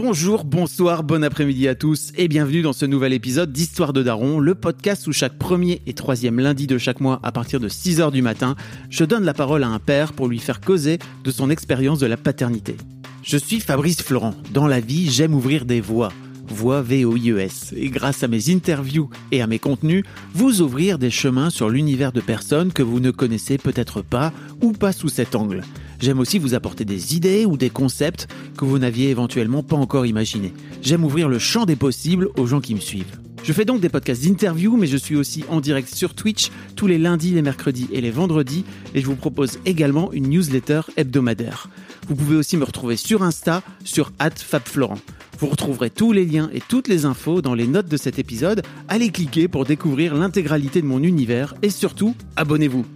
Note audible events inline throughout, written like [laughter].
Bonjour, bonsoir, bon après-midi à tous et bienvenue dans ce nouvel épisode d'Histoire de Daron, le podcast où chaque premier et troisième lundi de chaque mois à partir de 6h du matin, je donne la parole à un père pour lui faire causer de son expérience de la paternité. Je suis Fabrice Florent. Dans la vie, j'aime ouvrir des voies. Voix V-O-I-E-S. Et grâce à mes interviews et à mes contenus, vous ouvrir des chemins sur l'univers de personnes que vous ne connaissez peut-être pas ou pas sous cet angle. J'aime aussi vous apporter des idées ou des concepts que vous n'aviez éventuellement pas encore imaginés. J'aime ouvrir le champ des possibles aux gens qui me suivent. Je fais donc des podcasts d'interview, mais je suis aussi en direct sur Twitch tous les lundis, les mercredis et les vendredis, et je vous propose également une newsletter hebdomadaire. Vous pouvez aussi me retrouver sur Insta, sur @fabflorent. Vous retrouverez tous les liens et toutes les infos dans les notes de cet épisode. Allez cliquer pour découvrir l'intégralité de mon univers et surtout, abonnez-vous.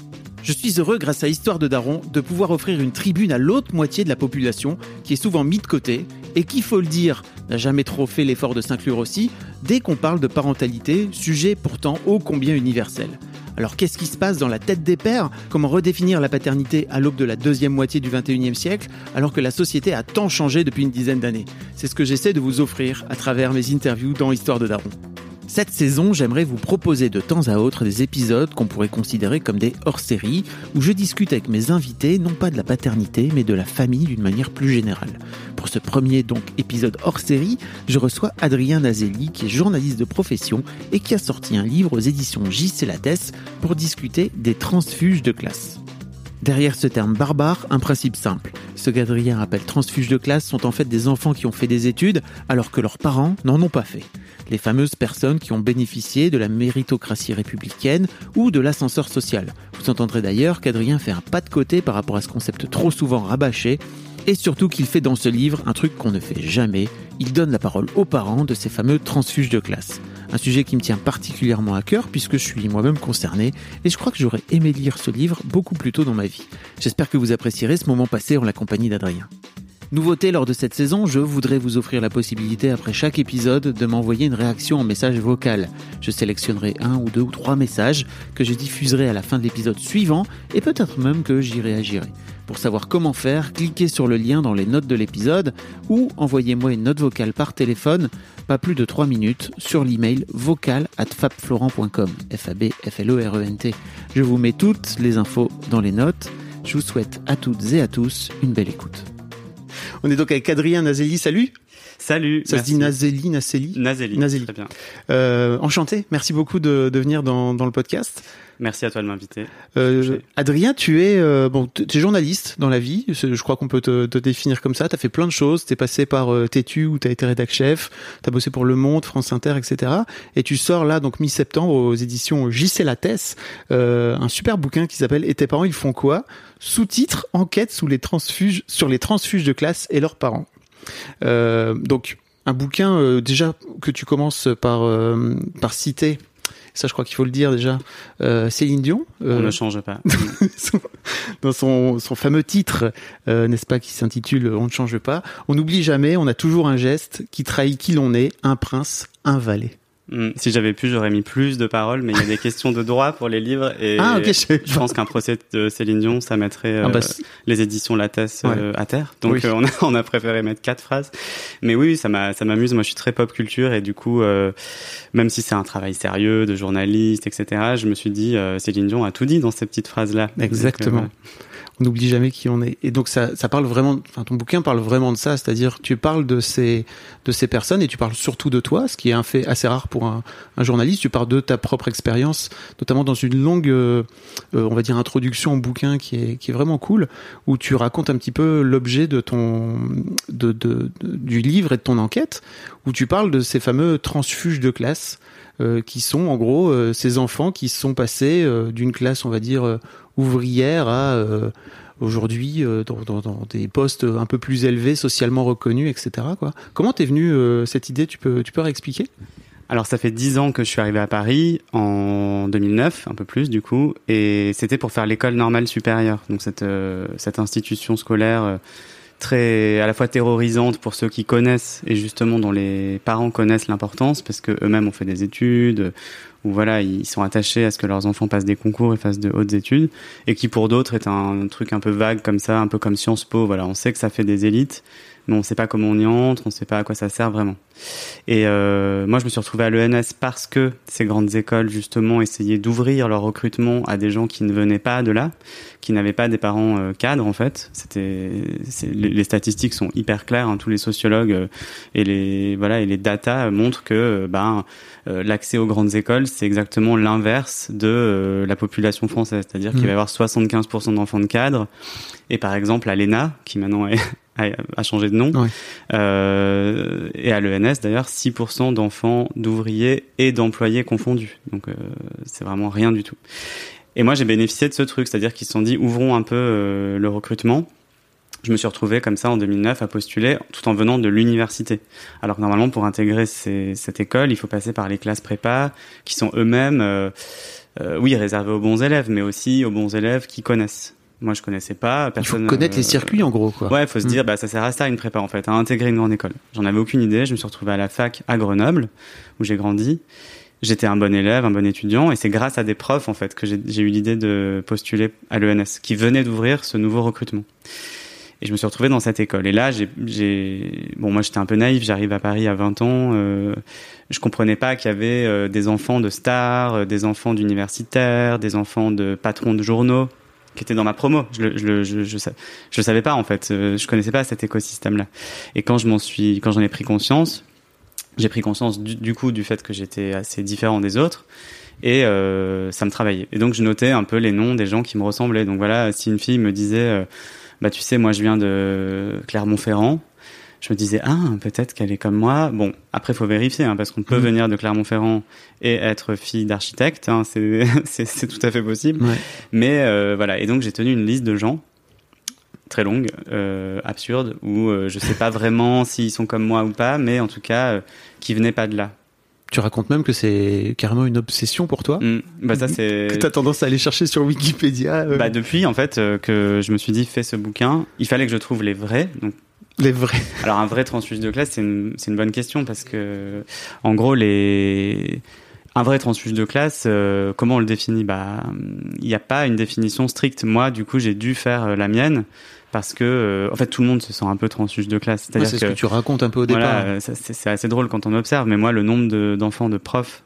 Je suis heureux, grâce à Histoire de Daron, de pouvoir offrir une tribune à l'autre moitié de la population qui est souvent mise de côté et qui, faut le dire, n'a jamais trop fait l'effort de s'inclure aussi dès qu'on parle de parentalité, sujet pourtant ô combien universel. Alors qu'est-ce qui se passe dans la tête des pères? Comment redéfinir la paternité à l'aube de la deuxième moitié du 21e siècle alors que la société a tant changé depuis une dizaine d'années? C'est ce que j'essaie de vous offrir à travers mes interviews dans Histoire de Daron. Cette saison, j'aimerais vous proposer de temps à autre des épisodes qu'on pourrait considérer comme des hors-séries, où je discute avec mes invités non pas de la paternité, mais de la famille d'une manière plus générale. Pour ce premier donc épisode hors-série, je reçois Adrien Nazelli, qui est journaliste de profession et qui a sorti un livre aux éditions J. Lattès pour discuter des transfuges de classe. Derrière ce terme barbare, un principe simple. Ce qu'Adrien appelle transfuges de classe sont en fait des enfants qui ont fait des études alors que leurs parents n'en ont pas fait. Les fameuses personnes qui ont bénéficié de la méritocratie républicaine ou de l'ascenseur social. Vous entendrez d'ailleurs qu'Adrien fait un pas de côté par rapport à ce concept trop souvent rabâché et surtout qu'il fait dans ce livre un truc qu'on ne fait jamais, il donne la parole aux parents de ces fameux transfuges de classe. Un sujet qui me tient particulièrement à cœur puisque je suis moi-même concerné et je crois que j'aurais aimé lire ce livre beaucoup plus tôt dans ma vie. J'espère que vous apprécierez ce moment passé en la compagnie d'Adrien. Nouveauté lors de cette saison, je voudrais vous offrir la possibilité après chaque épisode de m'envoyer une réaction en message vocal. Je sélectionnerai un ou deux ou trois messages que je diffuserai à la fin de l'épisode suivant et peut-être même que j'y réagirai. Pour savoir comment faire, cliquez sur le lien dans les notes de l'épisode ou envoyez-moi une note vocale par téléphone, pas plus de 3 minutes, sur l'email vocal at fabflorent.com. f a b f l o r e n t Je vous mets toutes les infos dans les notes. Je vous souhaite à toutes et à tous une belle écoute. On est donc avec Adrien Nazelli. Salut. Salut. Ça se dit Nazelli, Nazelli Nazelli. Nazelli. Très bien. Euh, enchanté. Merci beaucoup de, de venir dans, dans le podcast. Merci à toi de m'inviter. Euh, Adrien, tu es euh, bon, es journaliste dans la vie. Je crois qu'on peut te, te définir comme ça. Tu as fait plein de choses. Tu es passé par euh, Tétu où tu as été rédac chef. Tu as bossé pour Le Monde, France Inter, etc. Et tu sors là donc mi-septembre aux éditions JC Lattès euh, un super bouquin qui s'appelle Et tes parents ils font quoi? Sous-titre Enquête sous les transfuges sur les transfuges de classe et leurs parents. Euh, donc un bouquin euh, déjà que tu commences par euh, par citer. Ça, je crois qu'il faut le dire déjà. Euh, Céline Dion. euh, On ne change pas. [laughs] dans son, son fameux titre, euh, n'est-ce pas, qui s'intitule On ne change pas. On n'oublie jamais, on a toujours un geste qui trahit qui l'on est, un prince, un valet. Hmm, si j'avais pu, j'aurais mis plus de paroles, mais il y a des [laughs] questions de droit pour les livres et Ah, je pense qu'un procès de Céline Dion, ça mettrait Ah euh, bah, c'est- les éditions Lattès euh, à terre. Donc Oui. euh, on, a, [laughs] on a préféré mettre quatre phrases. Mais oui, ça m'a ça m'amuse. Moi, je suis très pop culture et du coup, euh, même si c'est un travail sérieux de journaliste, etc., je me suis dit, euh, Céline Dion a tout dit dans ces petites phrases-là. Euh, Exactement. N'oublie jamais qui on est. Et donc ça, ça parle vraiment, enfin ton bouquin parle vraiment de ça, c'est-à-dire tu parles de ces, de ces personnes et tu parles surtout de toi, ce qui est un fait assez rare pour un, un journaliste. Tu parles de ta propre expérience, notamment dans une longue, euh, euh, on va dire introduction au bouquin qui est, qui est vraiment cool, où tu racontes un petit peu l'objet de ton, de, de, de- du livre et de ton enquête, où tu parles de ces fameux transfuges de classe. Euh, qui sont en gros euh, ces enfants qui sont passés euh, d'une classe, on va dire, euh, ouvrière à euh, aujourd'hui dans, des postes un peu plus élevés, socialement reconnus, etc. Comment t'es venu cette idée? Tu peux, tu peux réexpliquer? Alors ça fait dix ans que je suis arrivé à Paris en 2009, un peu plus du coup, et c'était pour faire l'école normale supérieure, donc cette cette institution scolaire très à la fois terrorisante pour ceux qui connaissent et justement dont les parents connaissent l'importance parce que eux-mêmes ont fait des études ou voilà ils sont attachés à ce que leurs enfants passent des concours et fassent de hautes études et qui pour d'autres est un truc un peu vague comme ça un peu comme Sciences Po. Voilà on sait que ça fait des élites mais on sait pas comment on y entre on sait pas à quoi ça sert vraiment et euh, moi je me suis retrouvé à l'ENS parce que ces grandes écoles justement essayaient d'ouvrir leur recrutement à des gens qui ne venaient pas de là qui n'avaient pas des parents euh, cadres en fait. C'était les, statistiques sont hyper claires. Hein. tous les sociologues euh, et les voilà et les datas montrent que euh, ben l'accès aux grandes écoles c'est exactement l'inverse de la population française, c'est-à-dire qu'il va y mmh. avoir 75% d'enfants de cadres et par exemple à l'ENA qui maintenant a changé de nom euh, et à l'ENS d'ailleurs 6% d'enfants d'ouvriers et d'employés confondus donc c'est vraiment rien du tout et moi, j'ai bénéficié de ce truc, c'est-à-dire qu'ils se sont dit, ouvrons un peu euh, le recrutement. Je me suis retrouvé comme ça en 2009 à postuler tout en venant de l'université. Alors que normalement, pour intégrer cette école, il faut passer par les classes prépa, qui sont eux-mêmes, euh, euh, oui, réservées aux bons élèves, mais aussi aux bons élèves qui connaissent. Moi, je connaissais pas. Personne, il faut connaître les circuits, en gros, quoi. Ouais, il faut se dire, mm. bah, ça sert à ça, une prépa, en fait, à intégrer une grande école. J'en avais aucune idée. Je me suis retrouvé à la fac à Grenoble, où j'ai grandi j'étais un bon élève, un bon étudiant, et c'est grâce à des profs en fait que j'ai eu l'idée de postuler à l'ENS, qui venait d'ouvrir ce nouveau recrutement. Et je me suis retrouvé dans cette école. Et là, j'ai, bon, moi j'étais un peu naïf. J'arrive à Paris à 20 ans. Euh, je comprenais pas qu'il y avait euh, des enfants de stars, euh, des enfants d'universitaires, des enfants de patrons de journaux qui étaient dans ma promo. Je le, je, je, je, je, savais pas en fait. Euh, je connaissais pas cet écosystème-là. Et quand je m'en suis, quand j'en ai pris conscience, j'ai pris conscience du, coup du fait que j'étais assez différent des autres et euh, ça me travaillait. Et donc je notais un peu les noms des gens qui me ressemblaient. Donc voilà, si une fille me disait, euh, bah tu sais, moi je viens de Clermont-Ferrand, je me disais ah peut-être qu'elle est comme moi. Bon après faut vérifier hein, parce qu'on peut mmh. venir de Clermont-Ferrand et être fille d'architecte, hein, c'est [laughs] c'est tout à fait possible. Mais euh, voilà et donc j'ai tenu une liste de gens très longue, euh, absurde, où euh, je sais pas vraiment [laughs] s'ils sont comme moi ou pas, mais en tout cas, euh, qui venaient pas de là. Tu racontes même que c'est carrément une obsession pour toi. Mmh. bah ça [laughs] c'est. Que t'as tendance à aller chercher sur Wikipédia. Bah depuis en fait que je me suis dit fais ce bouquin, il fallait que je trouve les vrais. Donc les vrais. [laughs] Alors un vrai transfuge de classe, c'est une, une bonne question parce que en gros les un vrai transfuge de classe, comment on le définit? Bah, il n'y a pas une définition stricte. Moi, du coup, j'ai dû faire la mienne parce que euh, en fait tout le monde se sent un peu transfuge de classe. C'est ce que tu racontes un peu au départ. Voilà, c'est assez drôle quand on observe, mais moi le nombre d'enfants de, profs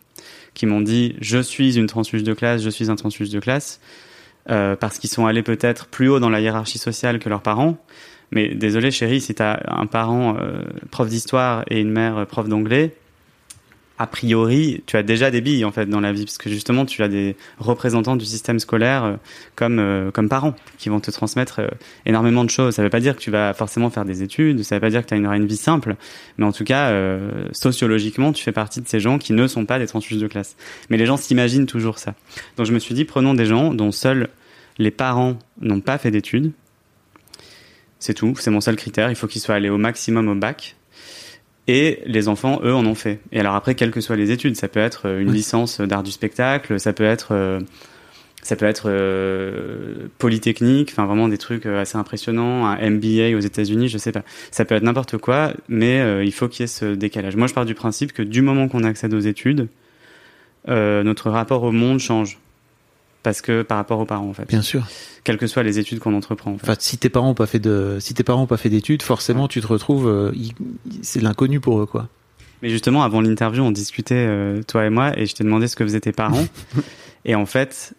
qui m'ont dit je suis une transfuge de classe, je suis un transfuge de classe, euh, parce qu'ils sont allés peut-être plus haut dans la hiérarchie sociale que leurs parents. Mais désolé chérie, si tu as un parent euh, prof d'histoire et une mère prof d'anglais, a priori, tu as déjà des billes en fait dans la vie, parce que justement, tu as des représentants du système scolaire euh, comme euh, comme parents qui vont te transmettre euh, énormément de choses. Ça ne veut pas dire que tu vas forcément faire des études, ça ne veut pas dire que tu as une, une vie simple, mais en tout cas, sociologiquement, tu fais partie de ces gens qui ne sont pas des transfuges de classe. Mais les gens s'imaginent toujours ça. Donc je me suis dit, prenons des gens dont seuls les parents n'ont pas fait d'études. C'est tout, c'est mon seul critère. Il faut qu'ils soient allés au maximum au bac et les enfants, eux, en ont fait. Et alors après, quelles que soient les études, ça peut être euh, une licence d'art du spectacle, ça peut être, euh, ça peut être euh, polytechnique, enfin vraiment des trucs assez impressionnants, un MBA aux États-Unis, je sais pas. Ça peut être n'importe quoi, mais il faut qu'il y ait ce décalage. Moi, je pars du principe que du moment qu'on accède aux études, notre rapport au monde change parce que par rapport aux parents en fait. Bien sûr. Quelles que soient les études qu'on entreprend. En fait. Enfin, si tes parents n'ont pas fait de, si tes parents pas fait d'études, forcément tu te retrouves, euh, c'est l'inconnu pour eux quoi. Mais justement, avant l'interview, on discutait euh, toi et moi, et je t'ai demandé ce que faisaient tes parents, [laughs] et en fait,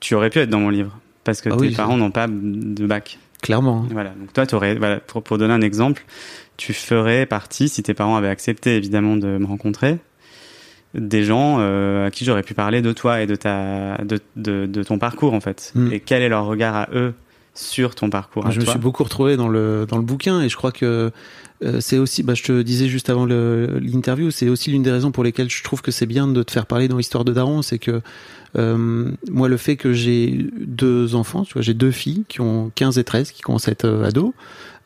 tu aurais pu être dans mon livre parce que ah tes parents n'ont pas de bac. Clairement. Hein. Voilà. Donc toi, aurais, voilà, pour, pour donner un exemple, tu ferais partie, si tes parents avaient accepté évidemment de me rencontrer, des gens euh, à qui j'aurais pu parler de toi et de ta de, de, de ton parcours en fait mm. et quel est leur regard à eux sur ton parcours. je me suis beaucoup retrouvé dans le dans le bouquin et je crois que euh, c'est aussi, bah, je te disais juste avant l'interview, c'est aussi l'une des raisons pour lesquelles je trouve que c'est bien de te faire parler dans l'histoire de Daron, c'est que euh, moi le fait que j'ai deux enfants, tu vois, j'ai deux filles qui ont 15 et 13, qui commencent à être ados,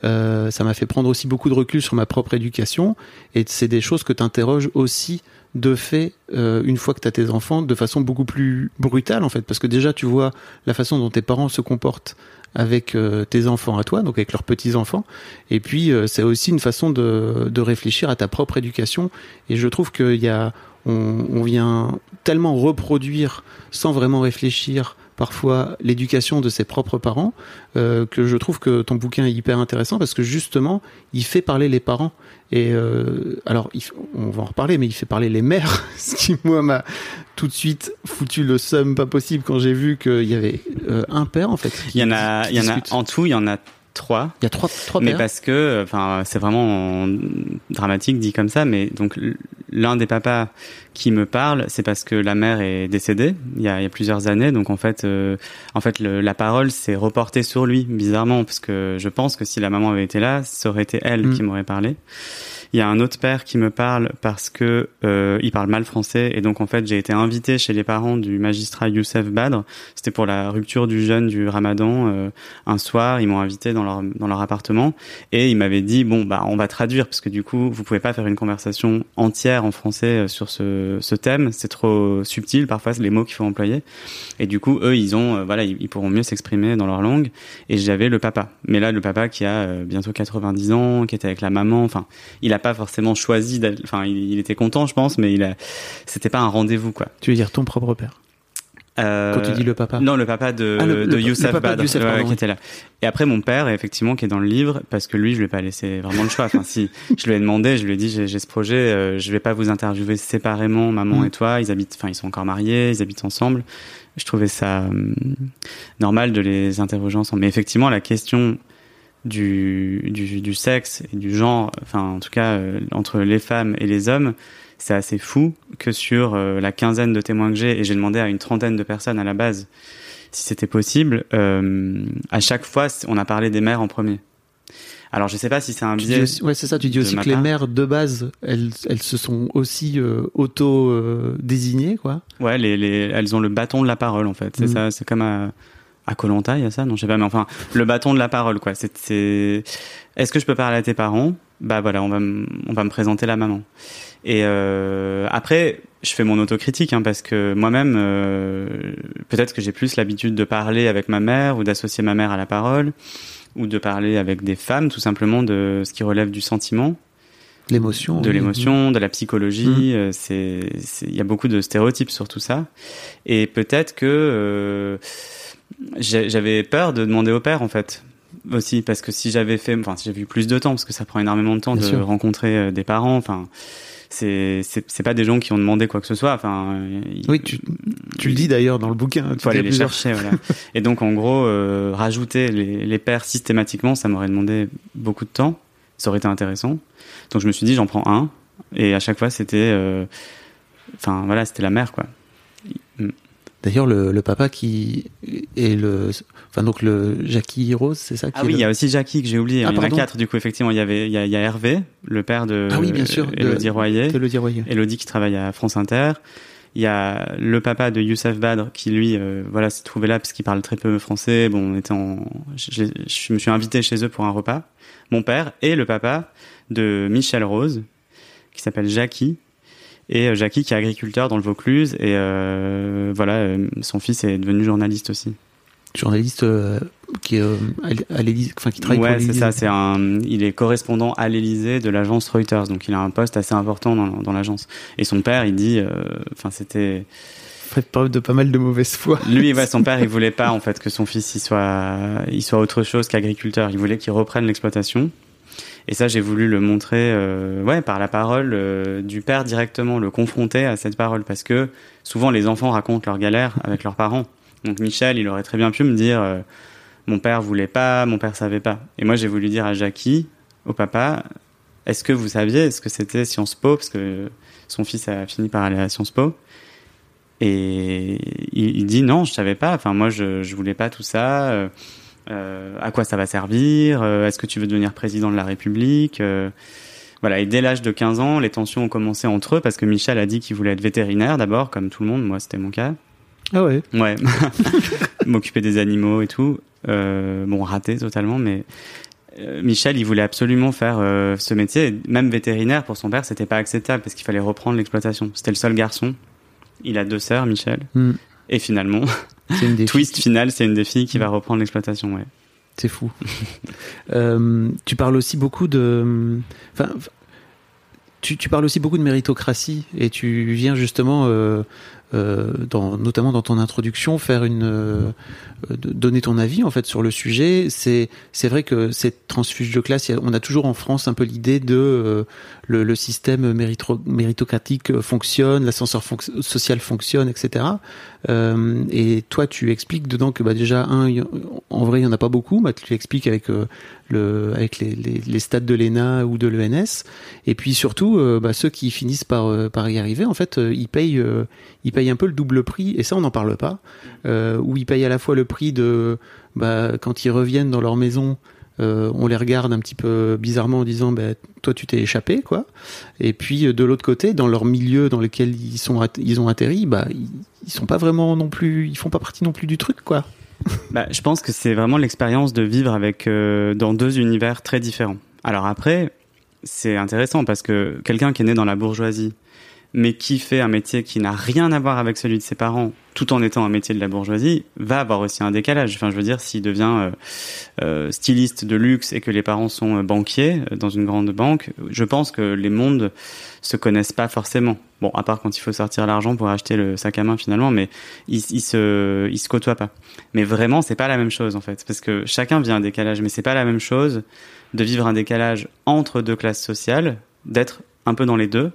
ça m'a fait prendre aussi beaucoup de recul sur ma propre éducation et c'est des choses que tu interroges aussi de fait euh, une fois que tu as tes enfants de façon beaucoup plus brutale en fait parce que déjà tu vois la façon dont tes parents se comportent avec euh, tes enfants à toi, donc avec leurs petits-enfants. Et puis, euh, c'est aussi une façon de, de, réfléchir à ta propre éducation. Et je trouve qu'il on, vient tellement reproduire sans vraiment réfléchir parfois l'éducation de ses propres parents, euh, que je trouve que ton bouquin est hyper intéressant parce que justement, il fait parler les parents. Et euh, alors, on va en reparler, mais il fait parler les mères, [laughs] ce qui moi m'a tout de suite foutu le seum pas possible quand j'ai vu qu'il y avait euh, un père en fait. Il y en a, il y en a en tout, il y en a trois. Il y a trois, trois Mais parce que, enfin, c'est vraiment dramatique dit comme ça. Mais donc l'un des papas qui me parle, c'est parce que la mère est décédée il y a, il y a plusieurs années. Donc en fait, euh, en fait, le, la parole s'est reportée sur lui bizarrement parce que je pense que si la maman avait été là, ça aurait été elle mm. qui m'aurait parlé. Il y a un autre père qui me parle parce que euh, il parle mal français et donc en fait j'ai été invité chez les parents du magistrat Youssef Badr. C'était pour la rupture du jeûne du Ramadan. Euh, un soir, ils m'ont invité dans leur dans leur appartement et ils m'avaient dit bon bah on va traduire parce que du coup vous pouvez pas faire une conversation entière en français euh, sur ce ce thème. C'est trop subtil parfois les mots qu'il faut employer. Et du coup eux ils ont euh, voilà ils, ils, pourront mieux s'exprimer dans leur langue. Et j'avais le papa. Mais là le papa qui a euh, bientôt 90 ans, qui était avec la maman. Enfin il a pas forcément choisi. Enfin, il, était content, je pense, mais il a. C'était pas un rendez-vous, quoi. Tu veux dire ton propre père euh, Quand tu dis le papa Non, le papa de, ah, de Youssef Badr, qui était là. Et après, mon père, effectivement, qui est dans le livre, parce que lui, je lui ai pas laissé vraiment le choix. Enfin, si je lui ai demandé, je lui ai dit, j'ai ce projet, euh, je vais pas vous interviewer séparément, maman mm. et toi. Ils habitent, enfin, ils sont encore mariés, ils habitent ensemble. Je trouvais ça euh, normal de les interroger ensemble. Mais effectivement, la question du, du, du, sexe et du genre, enfin en tout cas euh, entre les femmes et les hommes, c'est assez fou que sur euh, la quinzaine de témoins que j'ai, et j'ai demandé à une trentaine de personnes à la base si c'était possible, euh, à chaque fois on a parlé des mères en premier. Alors je sais pas si c'est un biais. ouais, c'est ça. Tu dis aussi que les mères de base, elles, elles se sont aussi auto désignées, quoi. Ouais, les, les, elles ont le bâton de la parole en fait. C'est mm. ça. C'est comme à, à Colanta, il y a ça? Non, je sais pas, mais enfin, le bâton de la parole, quoi. C'est, c'est... est-ce que je peux parler à tes parents? Bah voilà, on va, m- on va me présenter la maman. Et euh, après, je fais mon autocritique, hein, parce que moi-même, euh, peut-être que j'ai plus l'habitude de parler avec ma mère ou d'associer ma mère à la parole, ou de parler avec des femmes, tout simplement de ce qui relève du sentiment. L'émotion. De l'émotion, de la psychologie. Mmh. C'est, il y a beaucoup de stéréotypes sur tout ça. Et peut-être que euh, j'avais peur de demander au père en fait aussi parce que si j'avais fait enfin si j'avais eu plus de temps parce que ça prend énormément de temps Bien de sûr. rencontrer euh, des parents enfin c'est c'est pas des gens qui ont demandé quoi que ce soit enfin oui tu, tu le dis d'ailleurs dans le bouquin faut aller les chercher voilà. Et donc en gros euh, rajouter les, les pères systématiquement ça m'aurait demandé beaucoup de temps. Ça aurait été intéressant. Donc je me suis dit j'en prends un. Et à chaque fois c'était euh, enfin voilà c'était la mère quoi D'ailleurs, le, le, papa qui est le, enfin donc le Jackie Rose, c'est ça qui Ah oui, il le... y a aussi Jackie que j'ai oublié. Ah, il y en a quatre du coup effectivement. Il y avait, il y a, il y a Hervé, le père de. Ah oui, bien sûr. Elodie Royer. Elodie Royer. Elodie qui travaille à France Inter. Il y a le papa de Youssef Badr qui lui, euh, voilà, s'est trouvé là parce qu'il parle très peu français. Bon, on était en, je, je, me suis invité chez eux pour un repas. Mon père et le papa de Michel Rose, qui s'appelle Jackie, et euh, Jackie qui est agriculteur dans le Vaucluse et euh, voilà euh, son fils est devenu journaliste aussi journaliste euh, qui est euh, à l'Élysée, enfin qui travaille ouais, c'est ça. C'est un, il est correspondant à l'Élysée de l'agence Reuters, donc il a un poste assez important dans, dans l'agence. Et son père, il dit, enfin, c'était fait preuve de pas mal de mauvaise foi. Lui, ouais, son père, il [laughs] voulait pas en fait que son fils il soit, il soit autre chose qu'agriculteur. Il voulait qu'il reprenne l'exploitation. Et ça, j'ai voulu le montrer, euh, ouais, par la parole euh, du père directement, le confronter à cette parole, parce que souvent les enfants racontent leurs galères avec leurs parents. Donc Michel, il aurait très bien pu me dire, euh, mon père voulait pas, mon père savait pas. Et moi, j'ai voulu dire à Jackie, au papa, est-ce que vous saviez, est-ce que c'était Sciences Po, parce que son fils a fini par aller à Sciences Po. Et il, dit non, je savais pas. Enfin, moi, je, je voulais pas tout ça. À quoi ça va servir Est-ce que tu veux devenir président de la République voilà, et dès l'âge de 15 ans, les tensions ont commencé entre eux parce que Michel a dit qu'il voulait être vétérinaire d'abord, comme tout le monde. Moi, c'était mon cas. Ah ouais Ouais. [laughs] M'occuper des animaux et tout. Euh, bon, raté totalement, mais euh, Michel, il voulait absolument faire euh, ce métier. Même vétérinaire, pour son père, c'était pas acceptable parce qu'il fallait reprendre l'exploitation. C'était le seul garçon. Il a deux sœurs, Michel. Hmm. Et finalement, une twist final, c'est une des filles qui va reprendre l'exploitation, ouais. C'est fou. [laughs] euh, tu parles aussi beaucoup de. Enfin, tu, tu, parles aussi beaucoup de méritocratie et tu viens justement euh, dans, notamment dans ton introduction, faire une euh, donner ton avis en fait sur le sujet. C'est c'est vrai que cette transfuge de classe, on a toujours en France un peu l'idée de euh, le, système méritocratique fonctionne, l'ascenseur social fonctionne, etc. Euh, et toi, tu expliques dedans que bah, déjà en vrai, il y en a pas beaucoup. Bah, tu expliques avec le avec les, les, stades de l'ENA ou de l'ENS. Et puis surtout, bah, ceux qui finissent par y arriver, en fait, ils payent payent un peu le double prix, et ça on n'en parle pas, euh, où ils payent à la fois le prix de bah, quand ils reviennent dans leur maison, euh, on les regarde un petit peu bizarrement en disant bah, toi tu t'es échappé quoi. Et puis de l'autre côté dans leur milieu dans lequel ils sont ils ont atterri bah ils, sont pas vraiment non plus ils font pas partie non plus du truc quoi. [laughs] Bah, je pense que c'est vraiment l'expérience de vivre avec euh, dans deux univers très différents. Alors après c'est intéressant parce que quelqu'un qui est né dans la bourgeoisie mais qui fait un métier qui n'a rien à voir avec celui de ses parents, tout en étant un métier de la bourgeoisie, va avoir aussi un décalage. Enfin, je veux dire, s'il devient euh, euh, styliste de luxe et que les parents sont euh, banquiers dans une grande banque, je pense que les mondes se connaissent pas forcément. Bon, à part quand il faut sortir l'argent pour acheter le sac à main finalement, mais ils, ils se ils se côtoient pas. Mais vraiment, c'est pas la même chose en fait, parce que chacun vit un décalage, mais c'est pas la même chose de vivre un décalage entre deux classes sociales, d'être un peu dans les deux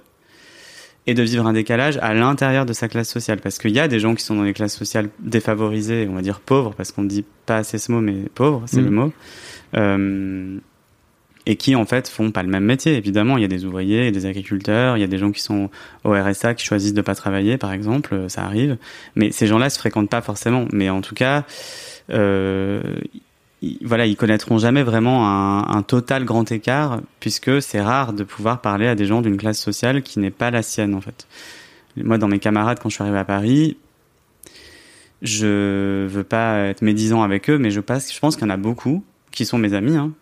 et de vivre un décalage à l'intérieur de sa classe sociale. Parce qu'il y a des gens qui sont dans les classes sociales défavorisées, on va dire pauvres, parce qu'on ne dit pas assez ce mot, mais pauvres, c'est le mm. mot. Euh, et qui en fait font pas le même métier. Évidemment, il y a des ouvriers, des agriculteurs, il y a des gens qui sont au RSA qui choisissent de pas travailler, par exemple, ça arrive. Mais ces gens-là se fréquentent pas forcément. Mais en tout cas, euh, voilà, ils connaîtront jamais vraiment un, total grand écart, puisque c'est rare de pouvoir parler à des gens d'une classe sociale qui n'est pas la sienne, en fait. Moi, dans mes camarades, quand je suis arrivé à Paris, je veux pas être médisant avec eux, mais je, pense, je pense qu'il y en a beaucoup qui sont mes amis, hein,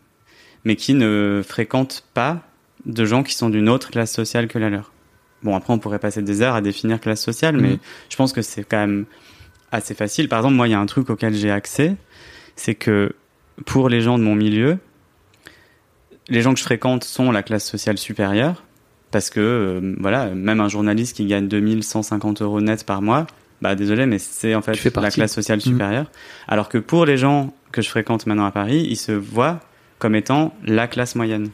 mais qui ne fréquentent pas de gens qui sont d'une autre classe sociale que la leur. Bon, après, on pourrait passer des heures à définir classe sociale, mais mmh. je pense que c'est quand même assez facile. Par exemple, moi, il y a un truc auquel j'ai accès, c'est que pour les gens de mon milieu, les gens que je fréquente sont la classe sociale supérieure, parce que, euh, voilà, même un journaliste qui gagne 2150 euros net par mois, bah désolé, mais c'est en fait la classe sociale mmh. supérieure. Alors que pour les gens que je fréquente maintenant à Paris, ils se voient comme étant la classe moyenne.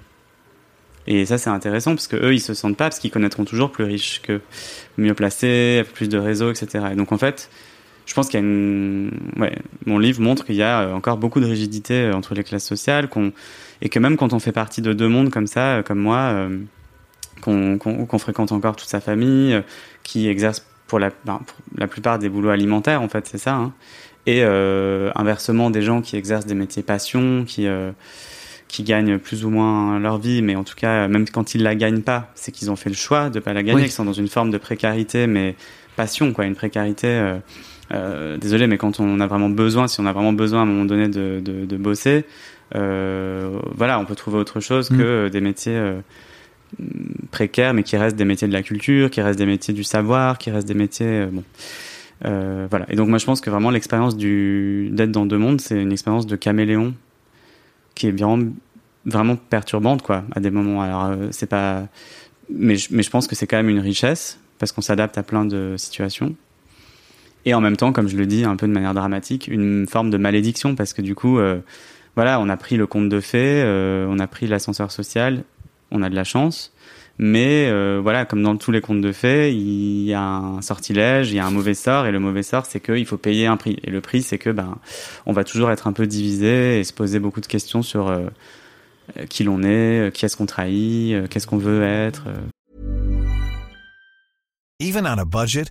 Et ça, c'est intéressant parce que eux, ils se sentent pas parce qu'ils connaîtront toujours plus riches que mieux placés, plus de réseaux, etc. Et donc, en fait, je pense qu'il y a une, ouais, mon livre montre qu'il y a euh, encore beaucoup de rigidité euh, entre les classes sociales, qu'on, et que même quand on fait partie de deux mondes comme ça, euh, comme moi, qu'on, qu'on, fréquente encore toute sa famille, qui exerce pour la, ben, pour la plupart des boulots alimentaires, en fait, c'est ça, hein, et inversement des gens qui exercent des métiers passion, qui qui gagnent plus ou moins leur vie, mais en tout cas, même quand ils la gagnent pas, c'est qu'ils ont fait le choix de pas la gagner, qu'ils sont dans une forme de précarité, mais passion, quoi, une précarité euh, désolé, mais quand on a vraiment besoin, si on a vraiment besoin à un moment donné de, de, de bosser, euh, voilà, on peut trouver autre chose mm. que des métiers euh, précaires, mais qui restent des métiers de la culture, qui restent des métiers du savoir, qui restent des métiers, euh, bon. Euh, voilà. Et donc moi je pense que vraiment l'expérience d'être dans deux mondes, c'est une expérience de caméléon qui est vraiment vraiment perturbante quoi à des moments. Alors c'est pas, mais je, mais je pense que c'est quand même une richesse parce qu'on s'adapte à plein de situations et en même temps, comme je le dis un peu de manière dramatique, une forme de malédiction parce que du coup, euh, voilà, on a pris le conte de fées, euh, on a pris l'ascenseur social, on a de la chance, mais euh, voilà, comme dans tous les contes de fées, il y a un sortilège, il y a un mauvais sort, et le mauvais sort, c'est qu'il faut payer un prix. Et le prix, c'est que ben, on va toujours être un peu divisé et se poser beaucoup de questions sur qui l'on est, qui est-ce qu'on trahit, qu'est-ce qu'on veut être. Even on a budget.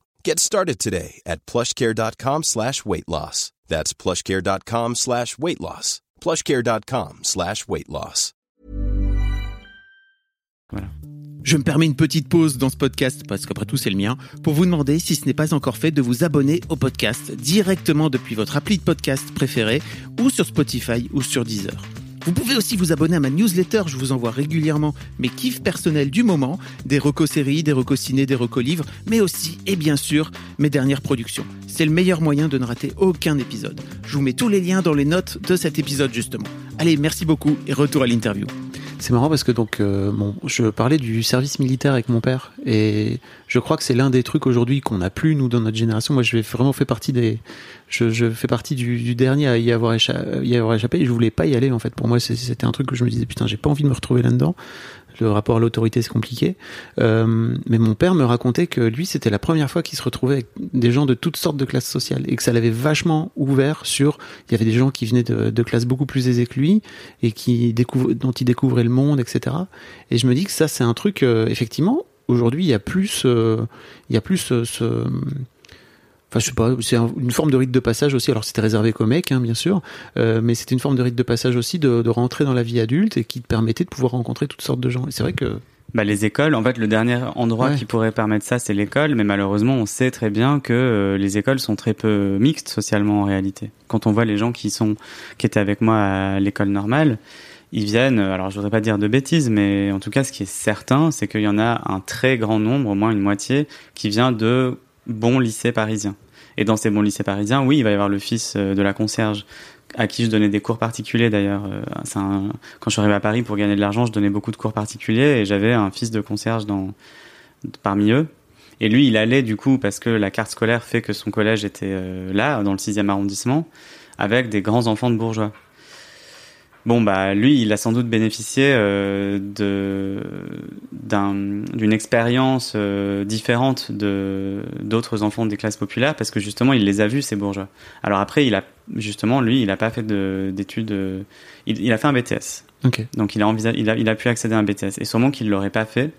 Get started today at plushcare.com slash weight loss. That's plushcare.com slash weight loss. plushcare.com slash weight loss. Voilà. Je me permets une petite pause dans ce podcast, parce qu'après tout c'est le mien, pour vous demander, si ce n'est pas encore fait, de vous abonner au podcast directement depuis votre appli de podcast préféré, ou sur Spotify ou sur Deezer. Vous pouvez aussi vous abonner à ma newsletter, je vous envoie régulièrement mes kiffs personnels du moment, des recos séries, des recos ciné, des recos livres, mais aussi, et bien sûr, mes dernières productions. C'est le meilleur moyen de ne rater aucun épisode. Je vous mets tous les liens dans les notes de cet épisode justement. Allez, merci beaucoup et retour à l'interview. C'est marrant parce que donc euh, bon, je parlais du service militaire avec mon père et je crois que c'est l'un des trucs aujourd'hui qu'on n'a plus nous dans notre génération. Moi, je vais vraiment fait partie des, je, fais partie du, du, dernier à y avoir, échappé, y avoir échappé et je voulais pas y aller en fait. Pour moi, c'était un truc que je me disais putain, j'ai pas envie de me retrouver là-dedans le rapport à l'autorité c'est compliqué. Euh, mais mon père me racontait que lui c'était la première fois qu'il se retrouvait avec des gens de toutes sortes de classes sociales et que ça l'avait vachement ouvert sur. Il y avait des gens qui venaient de, classes beaucoup plus aisées que lui et qui dont il découvrait le monde, etc. Et je me dis que ça c'est un truc euh, effectivement. Aujourd'hui, il y a plus, euh, il y a plus ce, Enfin, je sais pas, c'est une forme de rite de passage aussi. Alors, c'était réservé qu'aux mecs, hein, bien sûr, euh, mais c'était une forme de rite de passage aussi de, de, rentrer dans la vie adulte et qui te permettait de pouvoir rencontrer toutes sortes de gens. Et c'est vrai que. Bah, les écoles, en fait, le dernier endroit ouais. qui pourrait permettre ça, c'est l'école. Mais malheureusement, on sait très bien que euh, les écoles sont très peu mixtes socialement en réalité. Quand on voit les gens qui sont, qui étaient avec moi à l'école normale, ils viennent, alors je voudrais pas dire de bêtises, mais en tout cas, ce qui est certain, c'est qu'il y en a un très grand nombre, au moins une moitié, qui vient de bons lycées parisiens. Et dans ces bons lycées parisiens, oui, il va y avoir le fils de la concierge à qui je donnais des cours particuliers d'ailleurs. Un... Quand je suis arrivé à Paris pour gagner de l'argent, je donnais beaucoup de cours particuliers et j'avais un fils de concierge dans... parmi eux. Et lui, il allait du coup, parce que la carte scolaire fait que son collège était là, dans le 6e arrondissement, avec des grands enfants de bourgeois. Bon bah lui, il a sans doute bénéficié euh, d'une expérience euh, différente de d'autres enfants des classes populaires parce que justement il les a vus ces bourgeois. Alors après il a justement lui il a pas fait d'études, il, il, a fait un BTS. Okay. Donc il a, envisagé, il a il a pu accéder à un BTS et sûrement qu'il l'aurait pas fait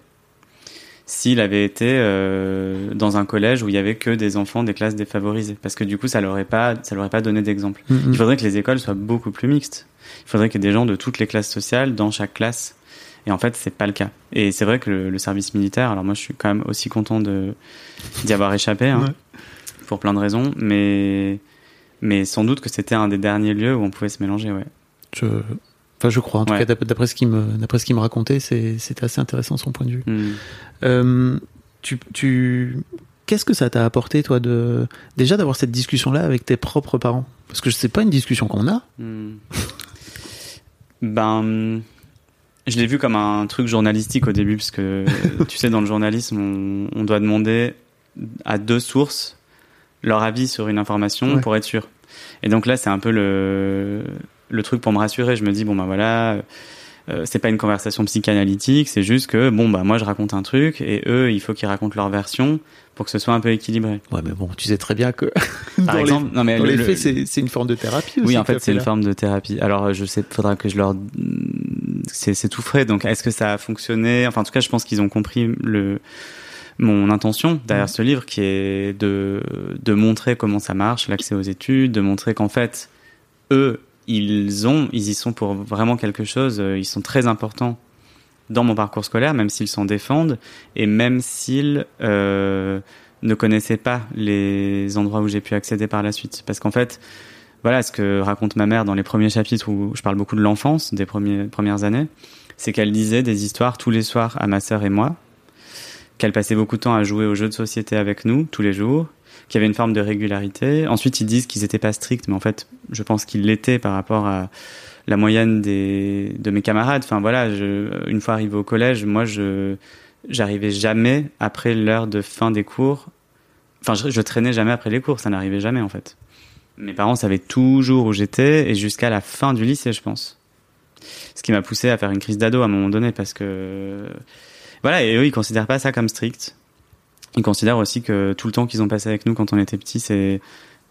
s'il avait été euh, dans un collège où il y avait que des enfants des classes défavorisées parce que du coup ça l'aurait pas ça l'aurait pas donné d'exemple. Mm-hmm. Mm -hmm. Il faudrait que les écoles soient beaucoup plus mixtes. Il faudrait qu'il y ait des gens de toutes les classes sociales dans chaque classe. Et en fait, c'est pas le cas. Et c'est vrai que le, le, service militaire, alors moi je suis quand même aussi content de d'y avoir échappé hein, ouais. pour plein de raisons, mais mais sans doute que c'était un des derniers lieux où on pouvait se mélanger, ouais. Je Enfin, je crois. En tout ouais. cas, d'après ce qu'il me, d'après ce qu'il me racontait, c'était assez intéressant son point de vue. Mm. Euh, tu, tu, qu'est-ce que ça t'a apporté, toi, de déjà d'avoir cette discussion-là avec tes propres parents? Parce que c'est pas une discussion qu'on a. Mm. ben, je l'ai vu comme un truc journalistique au début, parce que [laughs] tu sais, dans le journalisme, on, on, doit demander à deux sources leur avis sur une information Ouais. pour être sûr. Et donc là, c'est un peu le, le truc pour me rassurer. Je me dis, bon, ben voilà, euh, c'est pas une conversation psychanalytique, c'est juste que, bon, bah, moi, je raconte un truc et eux, il faut qu'ils racontent leur version pour que ce soit un peu équilibré. Ouais, mais bon, tu sais très bien que. [laughs] Par dans exemple, les, non, mais dans le, les faits, c'est- c'est une forme de thérapie aussi. Oui, en fait, c'est une forme de thérapie. Alors, je sais, faudra que je leur. C'est tout frais. Donc, est-ce que ça a fonctionné? Enfin, en tout cas, je pense qu'ils ont compris le mon intention derrière ce livre, qui est de de montrer comment ça marche, l'accès aux études, de montrer qu'en fait, eux, ils ont, ils y sont pour vraiment quelque chose. euh, Ils sont très importants dans mon parcours scolaire, même s'ils s'en défendent et même s'ils euh, ne connaissaient pas les endroits où j'ai pu accéder par la suite. Parce qu'en fait, voilà ce que raconte ma mère dans les premiers chapitres où je parle beaucoup de l'enfance, des premières années, c'est qu'elle disait des histoires tous les soirs à ma sœur et moi, qu'elle passait beaucoup de temps à jouer aux jeux de société avec nous tous les jours, qu'il y avait une forme de régularité. Ensuite, ils disent qu'ils n'étaient pas stricts, mais en fait, je pense qu'ils l'étaient par rapport à la moyenne des, de mes camarades. Enfin voilà, une fois arrivé au collège, moi, je j'arrivais jamais après l'heure de fin des cours. Enfin, je, je traînais jamais après les cours, ça n'arrivait jamais en fait. Mes parents savaient toujours où j'étais et jusqu'à la fin du lycée, je pense. Ce qui m'a poussé à faire une crise d'ado à un moment donné parce que voilà, et eux, ils considèrent pas ça comme strict. Ils considèrent aussi que tout le temps qu'ils ont passé avec nous quand on était petits, c'est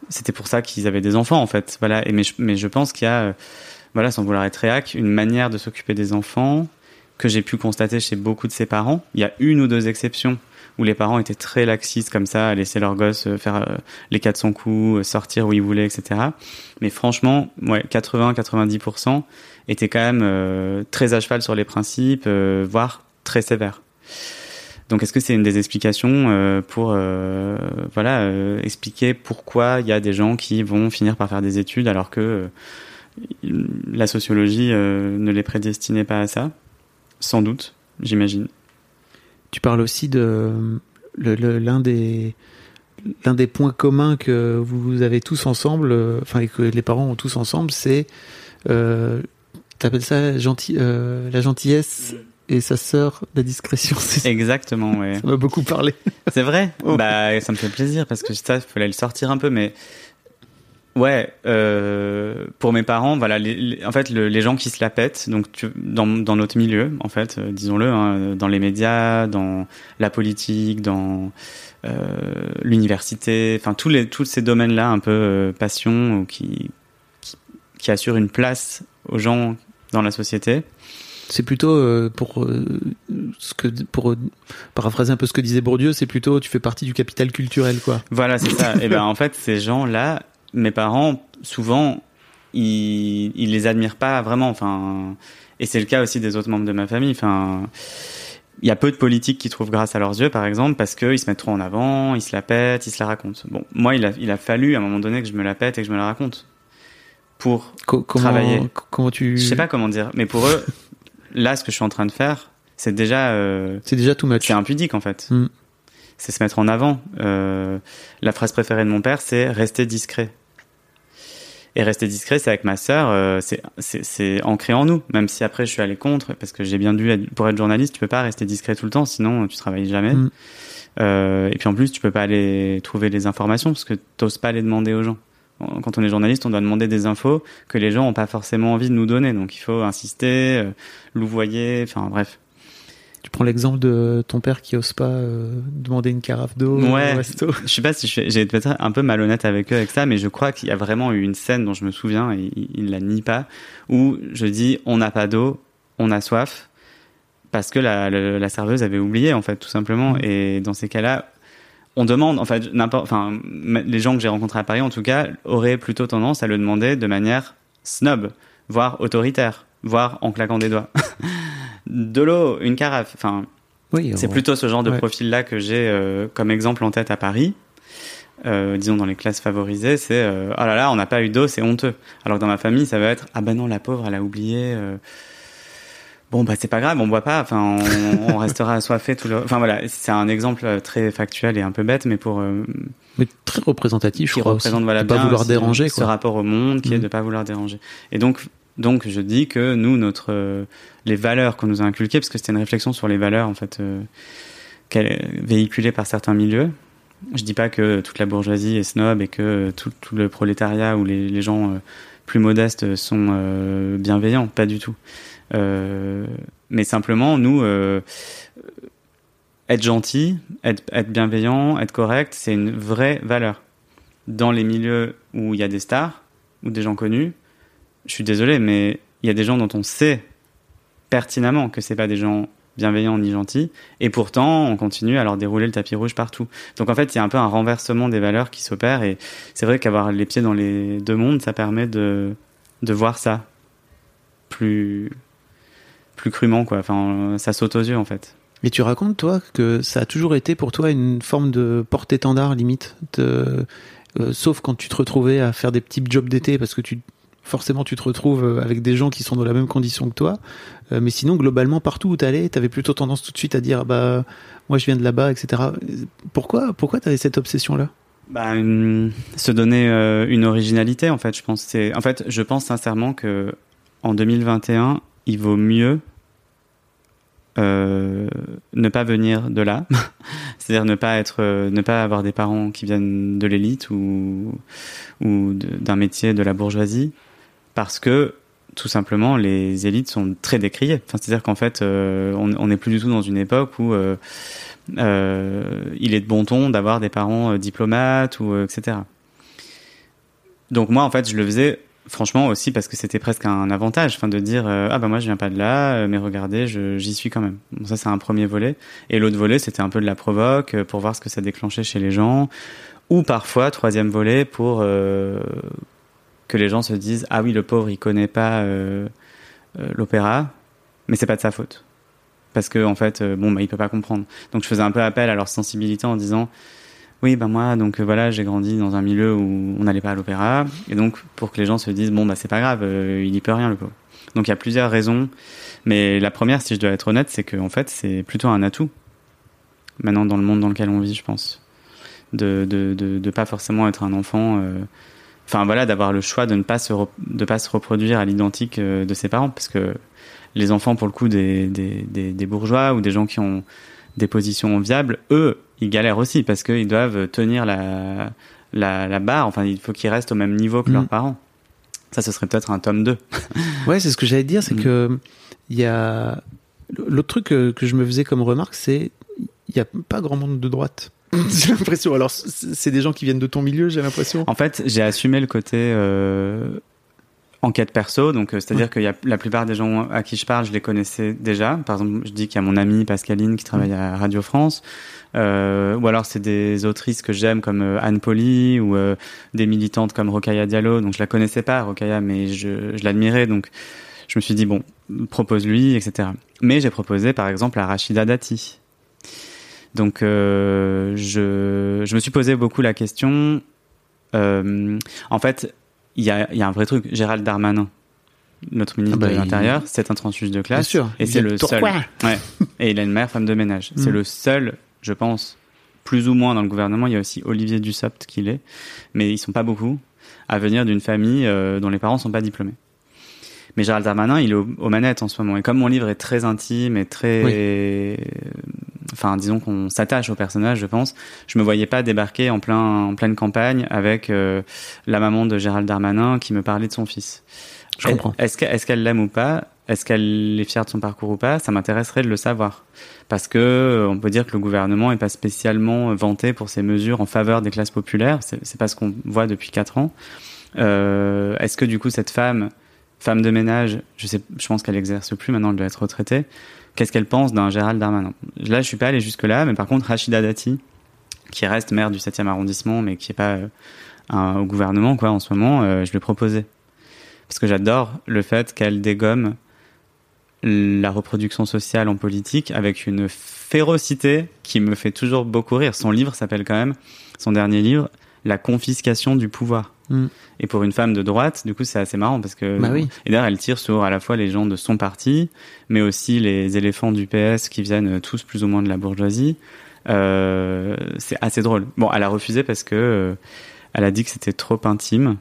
c'était pour ça qu'ils avaient des enfants en fait. Voilà, mais je, pense qu'il y a voilà, sans vouloir être réac, une manière de s'occuper des enfants que j'ai pu constater chez beaucoup de ses parents. Il y a une ou deux exceptions où les parents étaient très laxistes comme ça, à laisser leurs gosses euh, faire euh, les 400 coups, euh, sortir où ils voulaient, etc. Mais franchement, ouais, 80-90% étaient quand même euh, très à cheval sur les principes, euh, voire très sévères. Donc est-ce que c'est une des explications euh, pour euh, voilà expliquer pourquoi il y a des gens qui vont finir par faire des études alors que la sociologie ne les prédestinait pas à ça? Sans doute, j'imagine. Tu parles aussi de l'un des points communs que vous avez tous ensemble, enfin que les parents ont tous ensemble, c'est euh, t'appelles ça euh, la gentillesse et sa sœur la discrétion. [laughs] Exactement, ouais. Ça m'a beaucoup parlé. [laughs] C'est vrai. oh. Bah, ça me fait plaisir parce que ça, il fallait le sortir un peu, mais Ouais, euh, pour mes parents, voilà, les, les, en fait, le, les gens qui se la pètent, donc tu, dans, dans notre milieu, en fait, euh, disons-le, hein, dans les médias, dans la politique, dans euh, l'université, enfin tous les tous ces domaines-là, un peu passion, qui, qui, qui assurent une place aux gens dans la société. C'est plutôt euh, pour euh, ce que pour paraphraser un peu ce que disait Bourdieu, c'est plutôt tu fais partie du capital culturel, quoi. Voilà, c'est ça. [laughs] Et ben en fait, ces gens-là mes parents, souvent, ils, ils les admirent pas vraiment. Enfin, et c'est le cas aussi des autres membres de ma famille. Enfin, il y a peu de politiques qui trouvent grâce à leurs yeux, par exemple, parce qu'ils se mettent trop en avant, ils se la pètent, ils se la racontent. Bon, moi, il a, il a fallu à un moment donné que je me la pète et que je me la raconte pour Co comment, travailler. Comment tu Je sais pas comment dire, mais pour eux, [laughs] là, ce que je suis en train de faire, c'est déjà. Euh, c'est déjà too much. C'est impudique en fait. Mm. C'est se mettre en avant. Euh, la phrase préférée de mon père, c'est rester discret. Et rester discret, c'est avec ma sœur, euh, c'est ancré en nous. Même si après je suis allé contre, parce que j'ai bien dû, être, pour être journaliste, tu peux pas rester discret tout le temps, sinon tu travailles jamais. Mm. Euh, et puis en plus, tu peux pas aller trouver les informations parce que t'oses pas les demander aux gens. Quand on est journaliste, on doit demander des infos que les gens ont pas forcément envie de nous donner. Donc il faut insister, euh, louvoyer, enfin bref. Tu prends l'exemple de ton père qui ose pas euh, demander une carafe d'eau ouais, resto. [laughs] Je sais pas si j'ai peut-être un peu malhonnête avec eux avec ça, mais je crois qu'il y a vraiment eu une scène dont je me souviens et il, il la nie pas, où je dis on n'a pas d'eau, on a soif, parce que la, serveuse avait oublié en fait tout simplement. Mmh. Et dans ces cas-là, on demande, en fait, n'importe, enfin, les gens que j'ai rencontrés à Paris en tout cas auraient plutôt tendance à le demander de manière snob, voire autoritaire, voire en claquant des doigts. [laughs] de l'eau, une carafe. Enfin, oui, c'est plutôt ce genre de ouais. profil-là que j'ai euh, comme exemple en tête à Paris. Euh, disons dans les classes favorisées, c'est euh, oh là là, on n'a pas eu d'eau, c'est honteux. Alors que dans ma famille, ça va être ah ben non, la pauvre, elle a oublié. Euh, Bon bah c'est pas grave, on boit pas, enfin on, on [laughs] restera assoiffé tout le. Enfin voilà, c'est un exemple très factuel et un peu bête, mais pour. Euh, mais très représentatif, je crois. représente aussi. voilà de pas bien vouloir aussi déranger ce quoi. rapport au monde qui est Mm. de pas vouloir déranger. Et donc donc je dis que nous notre euh, les valeurs qu'on nous a inculquées parce que c'était une réflexion sur les valeurs en fait euh, véhiculées par certains milieux. Je dis pas que toute la bourgeoisie est snob et que tout, tout le prolétariat ou les, les gens euh, plus modestes sont euh, bienveillants, pas du tout. Euh, mais simplement, nous, euh, être gentil, être, bienveillant, être correct, c'est une vraie valeur. Dans les milieux où il y a des stars ou des gens connus, je suis désolé, mais il y a des gens dont on sait pertinemment que c'est pas des gens bienveillants ni gentils, et pourtant on continue à leur dérouler le tapis rouge partout. Donc en fait, il y a un peu un renversement des valeurs qui s'opère, et c'est vrai qu'avoir les pieds dans les deux mondes, ça permet de voir ça plus, plus crûment, quoi. Enfin, ça saute aux yeux en fait. Et tu racontes, toi, que ça a toujours été pour toi une forme de porte-étendard, limite. De, euh, sauf quand tu te retrouvais à faire des petits jobs d'été parce que tu forcément tu te retrouves euh, avec des gens qui sont dans la même condition que toi. Euh, mais sinon, globalement, partout où tu allais, tu avais plutôt tendance tout de suite à dire bah moi je viens de là-bas, etc. Pourquoi pourquoi tu avais cette obsession là bah, se donner euh, une originalité en fait je pense en fait je pense sincèrement que en 2021 il vaut mieux euh, ne pas venir de là, [laughs] c'est-à-dire ne pas être, euh, ne pas avoir des parents qui viennent de l'élite ou ou d'un métier de la bourgeoisie, parce que tout simplement les élites sont très décriées. C'est-à-dire qu'en fait, euh, on n'est plus du tout dans une époque où il est de bon ton d'avoir des parents diplomates ou etc. Donc moi, en fait, je le faisais franchement aussi parce que c'était presque un avantage, enfin de dire euh, ah bah moi je viens pas de là, euh, mais regardez, j'y suis quand même. Ça c'est un premier volet. Et l'autre volet c'était un peu de la provoque euh, pour voir ce que ça déclenchait chez les gens, ou parfois troisième volet pour que les gens se disent ah oui le pauvre il connaît pas l'opéra, mais c'est pas de sa faute parce que en fait bon bah il peut pas comprendre. Donc je faisais un peu appel à leur sensibilité en disant oui, ben moi, donc euh, voilà, j'ai grandi dans un milieu où on n'allait pas à l'opéra, et donc pour que les gens se disent bon bah c'est pas grave, euh, il y peut rien le pauvre. Donc il y a plusieurs raisons, mais la première, si je dois être honnête, c'est que en fait c'est plutôt un atout maintenant dans le monde dans lequel on vit, je pense, de de de, de pas forcément être un enfant. Euh, enfin voilà, d'avoir le choix de ne pas se de pas se reproduire à l'identique de ses parents, parce que les enfants, pour le coup, des, des, des, des bourgeois ou des gens qui ont des positions viables, eux, ils galèrent aussi parce qu'ils doivent tenir la, la, la, barre. Enfin, il faut qu'ils restent au même niveau que leurs mm. parents. Ça, ce serait peut-être un tome 2. [laughs] ouais, c'est ce que j'allais dire, c'est mm. que il y a l'autre truc que, que, je me faisais comme remarque, c'est il n'y a pas grand monde de droite. [laughs] j'ai l'impression. Alors, c'est des gens qui viennent de ton milieu, j'ai l'impression. En fait, j'ai assumé le côté euh, enquête perso. Donc, euh, c'est-à-dire que y a, la plupart des gens à qui je parle, je les connaissais déjà. Par exemple, je dis qu'il y a mon amie Pascaline qui travaille à Radio France. Euh, ou alors c'est des autrices que j'aime comme euh, Anne Poli ou euh, des militantes comme Rokaya Diallo. Donc je la connaissais pas, Rokaya, mais je, je l'admirais. Donc je me suis dit, bon, propose-lui, etc. Mais j'ai proposé par exemple à Rachida Dati. Donc euh, je, je me suis posé beaucoup la question. en fait, il y a, y a un vrai truc. Gérald Darmanin, notre ministre ah bah, de l'Intérieur, c'est un transfuge de classe. Bien sûr. Et c'est le seul. Ouais. Et il a une mère femme de ménage. C'est mm. le seul, je pense, plus ou moins dans le gouvernement. Il y a aussi Olivier Dussopt qui l'est, mais ils sont pas beaucoup à venir d'une famille euh, dont les parents sont pas diplômés. Mais Gérald Darmanin, il est aux, manettes en ce moment. Et comme mon livre est très intime et très, enfin, disons qu'on s'attache au personnage, je pense, je me voyais pas débarquer en plein, en pleine campagne avec euh, la maman de Gérald Darmanin qui me parlait de son fils. Je comprends. Est-ce qu'elle l'aime ou pas? Est-ce qu'elle est fière de son parcours ou pas? Ça m'intéresserait de le savoir. Parce que euh, on peut dire que le gouvernement est pas spécialement vanté pour ses mesures en faveur des classes populaires. C'est pas ce qu'on voit depuis quatre ans. Euh, Est-ce que du coup cette femme, femme de ménage, je sais, pense qu'elle exerce plus maintenant, elle doit être retraitée. Qu'est-ce qu'elle pense d'un Gérald Darmanin? Là, je suis pas allé jusque là, mais par contre Rachida Dati, qui reste maire du 7e arrondissement, mais qui est pas euh, au gouvernement quoi en ce moment, euh, je lui ai proposé parce que j'adore le fait qu'elle dégomme la reproduction sociale en politique avec une férocité qui me fait toujours beaucoup rire. Son livre s'appelle quand même, son dernier livre, La confiscation du pouvoir. Mm. Et pour une femme de droite, du coup, c'est assez marrant parce que. Bah oui. Et d'ailleurs, elle tire sur à la fois les gens de son parti, mais aussi les éléphants du PS qui viennent tous plus ou moins de la bourgeoisie. Euh, c'est assez drôle. Bon, elle a refusé parce que euh, elle a dit que c'était trop intime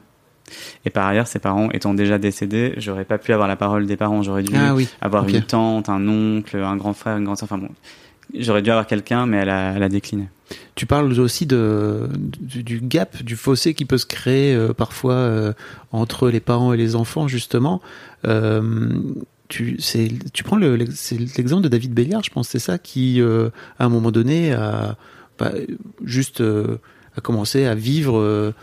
et par ailleurs, ses parents étant déjà décédés, j'aurais pas pu avoir la parole des parents. J'aurais dû ah avoir une tante, un oncle, un grand frère, une grande sœur. Enfin bon, j'aurais dû avoir quelqu'un, mais elle a, elle a décliné. Tu parles aussi de, du, gap, du fossé qui peut se créer euh, parfois euh, entre les parents et les enfants, justement. Euh, tu, tu prends l'exemple de David Béliard, je pense, c'est ça, qui, à un moment donné, a bah, juste a commencé à vivre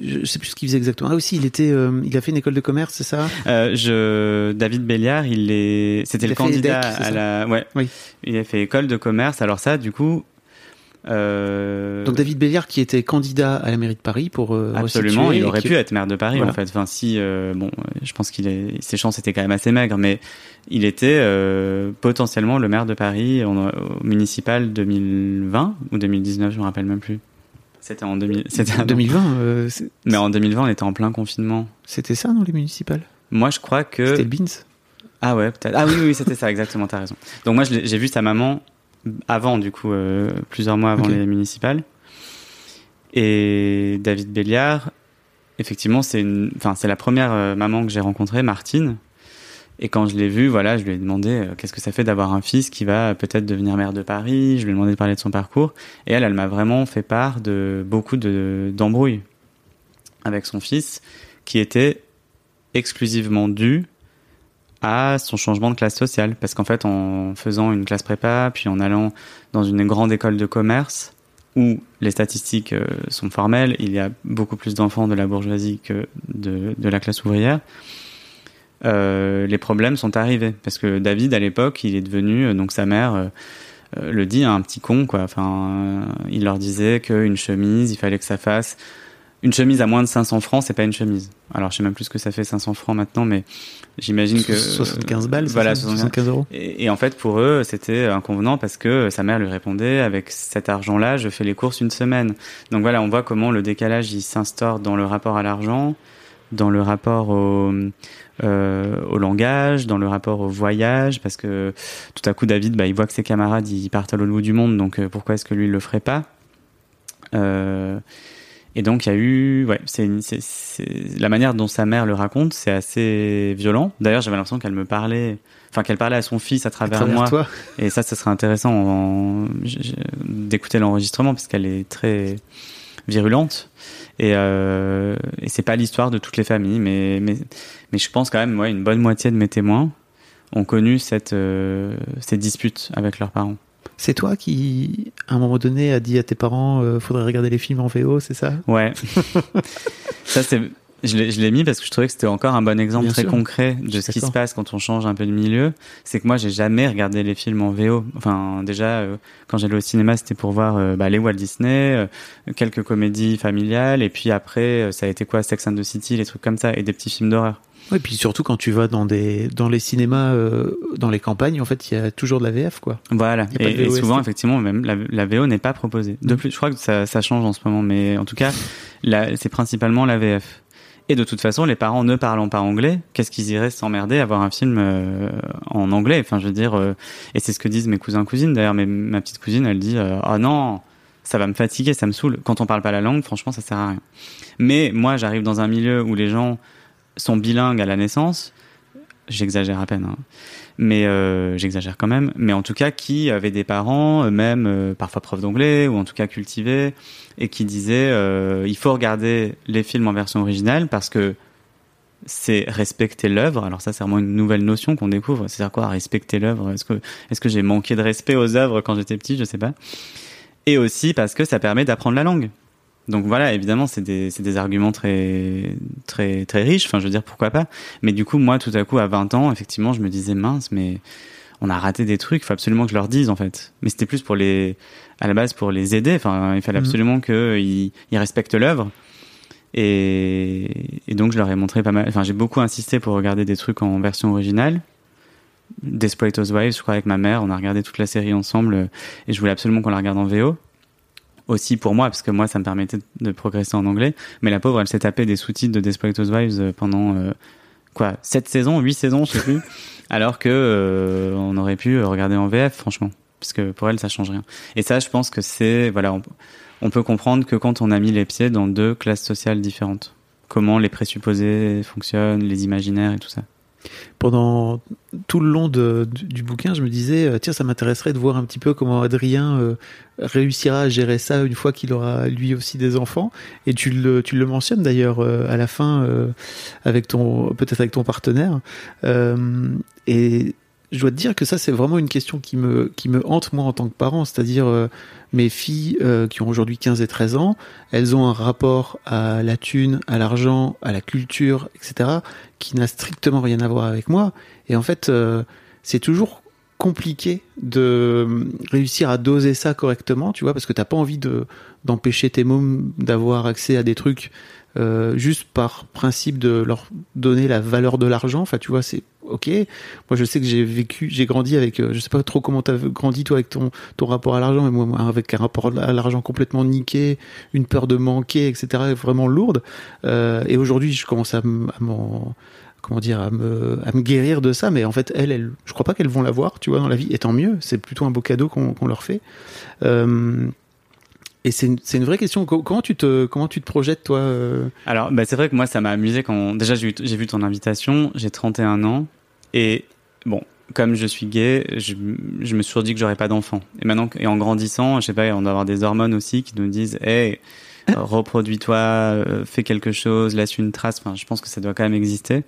je sais plus ce qu'il faisait exactement. Ah aussi, il était, euh, il a fait une école de commerce, c'est ça? Euh, Je, David Béliard, il est, c'était le candidat à la, ouais, oui. il a fait école de commerce. Alors ça, du coup. Euh... Donc David Béliard qui était candidat à la mairie de Paris pour euh, absolument, il aurait pu être maire de Paris en fait. Enfin si, euh, bon, je pense qu'il est, ses chances étaient quand même assez maigres, mais il était potentiellement le maire de Paris au municipal 2020 ou 2019, je me rappelle même plus. C'était en 2000. C'était En 2020, euh, c'est- Mais en 2020, on était en plein confinement. c'était ça, non, les municipales? Moi, je crois C'était que. le Beans Ah ouais, peut-être. Ah oui, oui, oui, c'était ça, exactement, t'as raison. Donc moi, j'ai vu sa maman avant, du coup, euh, plusieurs mois avant les municipales. Et David Béliard, effectivement, c'est une, enfin, c'est la première euh, maman que j'ai rencontrée, Martine. Et quand je l'ai vue, voilà, je lui ai demandé euh, qu'est-ce que ça fait d'avoir un fils qui va peut-être devenir maire de Paris? Je lui ai demandé de parler de son parcours. Et elle, elle m'a vraiment fait part de beaucoup de, d'embrouilles avec son fils qui était exclusivement dû à son changement de classe sociale. Parce qu'en fait, en faisant une classe prépa, puis en allant dans une grande école de commerce, où les statistiques euh, sont formelles, il y a beaucoup plus d'enfants de la bourgeoisie que de, la classe ouvrière, euh, les problèmes sont arrivés. Parce que David, à l'époque, il est devenu, euh, donc sa mère le dit, un petit con, quoi. Enfin, il leur disait qu'une chemise, il fallait que ça fasse une chemise à moins de 500 francs, c'est pas une chemise. Alors, je sais même plus ce que ça fait 500 francs maintenant, mais j'imagine que 75 balles, voilà, ça 75 75 euros. et, et en fait, pour eux, c'était inconvenant parce que sa mère lui répondait avec cet argent-là, je fais les courses une semaine. Donc voilà, on voit comment le décalage il s'instaure dans le rapport à l'argent, dans le rapport au, euh, au langage, dans le rapport au voyage, parce que tout à coup David, bah, il voit que ses camarades ils partent à l'autre bout du monde, donc euh, pourquoi est-ce que lui il le ferait pas? Euh, Et donc il y a eu, ouais, c'est la manière dont sa mère le raconte, c'est assez violent. D'ailleurs, j'avais l'impression qu'elle me parlait, enfin qu'elle parlait à son fils à À travers, travers moi. toi. Et ça, ce serait intéressant en- d'écouter l'enregistrement parce qu'elle est très virulente. Et, euh, et c'est pas l'histoire de toutes les familles, mais, mais, mais je pense quand même, ouais, une bonne moitié de mes témoins ont connu cette, euh, ces disputes avec leurs parents. C'est toi qui, à un moment donné, a dit à tes parents euh, faudrait regarder les films en VO, c'est ça? Ouais. ça, c'est. Je l'ai je l'ai mis parce que je trouvais que c'était encore un bon exemple Bien très sûr. concret de ce qui se passe quand on change un peu de milieu. C'est que moi, j'ai jamais regardé les films en VO. Enfin, déjà, euh, quand j'allais au cinéma, c'était pour voir euh, bah, les Walt Disney, euh, quelques comédies familiales, et puis après, ça a été quoi, Sex and the City, les trucs comme ça, et des petits films d'horreur. Oui, puis surtout quand tu vas dans des dans les cinémas, euh, dans les campagnes, en fait, il y a toujours de la VF, quoi. Voilà. Et, et souvent, effectivement, même la, la VO n'est pas proposée. De plus, je crois que ça, ça change en ce moment, mais en tout cas, c'est principalement la VF. Et de toute façon, les parents ne parlant pas anglais, qu'est-ce qu'ils iraient s'emmerder à voir un film euh, en anglais? Enfin, je veux dire, euh, et c'est ce que disent mes cousins cousines. D'ailleurs, mais ma petite cousine, elle dit, euh, oh non, ça va me fatiguer, ça me saoule. Quand on parle pas la langue, franchement, ça sert à rien. Mais moi, j'arrive dans un milieu où les gens sont bilingues à la naissance. J'exagère à peine, hein. mais euh, j'exagère quand même. Mais en tout cas, qui avaient des parents, euh, même euh, parfois profs d'anglais ou en tout cas cultivés, et qui disaient euh, il faut regarder les films en version originale parce que c'est respecter l'œuvre. Alors ça, c'est vraiment une nouvelle notion qu'on découvre. C'est-à-dire quoi, respecter l'œuvre? Est-ce que est-ce que j'ai manqué de respect aux œuvres quand j'étais petit? Je sais pas. Et aussi parce que ça permet d'apprendre la langue. Donc voilà, évidemment, c'est des, c'est des arguments très, très, très riches. Enfin, je veux dire, pourquoi pas? Mais du coup, moi, tout à coup, à 20 ans, effectivement, je me disais, mince, mais on a raté des trucs. Il faut absolument que je leur dise, en fait. Mais c'était plus pour les, à la base, pour les aider. Enfin, il fallait Mhm. absolument qu'ils ils respectent l'œuvre. Et, et donc, je leur ai montré pas mal. Enfin, j'ai beaucoup insisté pour regarder des trucs en version originale. Desperate Housewives, je crois, avec ma mère. On a regardé toute la série ensemble. Et je voulais absolument qu'on la regarde en VO aussi pour moi, parce que moi, ça me permettait de progresser en anglais. Mais la pauvre, elle s'est tapée des sous-titres de Desperate Housewives euh, pendant, euh, quoi, 7 saisons, 8 saisons, je sais plus. [laughs] alors que euh, on aurait pu regarder en VF, franchement. Parce que pour elle, ça change rien. Et ça, je pense que c'est, voilà, on, on peut comprendre que quand on a mis les pieds dans deux classes sociales différentes, comment les présupposés fonctionnent, les imaginaires et tout ça. Pendant tout le long du, bouquin, je me disais, euh, tiens, ça m'intéresserait de voir un petit peu comment Adrien euh, réussira à gérer ça une fois qu'il aura lui aussi des enfants. Et tu le, tu le mentionnes d'ailleurs euh, à la fin, avec ton, peut-être avec ton partenaire. Et je dois te dire que ça, c'est vraiment une question qui me, qui me hante moi en tant que parent. C'est-à-dire, euh, mes filles euh, qui ont aujourd'hui 15 et 13 ans, elles ont un rapport à la thune, à l'argent, à la culture, etc., qui n'a strictement rien à voir avec moi. Et en fait, euh, c'est toujours compliqué de euh, réussir à doser ça correctement, tu vois, parce que t'as pas envie de d'empêcher tes mômes d'avoir accès à des trucs euh, juste par principe de leur donner la valeur de l'argent. Enfin, tu vois, c'est ok. Moi, je sais que j'ai vécu, j'ai grandi avec, euh, je sais pas trop comment t'as grandi toi avec ton ton rapport à l'argent, mais moi avec un rapport à l'argent complètement niqué, une peur de manquer, etc. Vraiment lourde. Euh, et aujourd'hui, je commence à m'en comment dire à me à me guérir de ça mais en fait elles, elles je crois pas qu'elles vont l'avoir tu vois dans la vie et tant mieux c'est plutôt un beau cadeau qu'on leur fait euh, et c'est une, une, vraie question. Comment tu te, comment tu te projettes, toi Alors, bah, c'est vrai que moi, ça m'a amusé quand. Déjà, j'ai vu ton invitation, j'ai 31 ans. Et bon, comme je suis gay, je, je me suis toujours dit que j'aurais pas d'enfant. Et maintenant, et en grandissant, je sais pas, on doit avoir des hormones aussi qui nous disent Hey, [laughs] reproduis-toi, euh, fais quelque chose, laisse une trace. Enfin, je pense que ça doit quand même exister.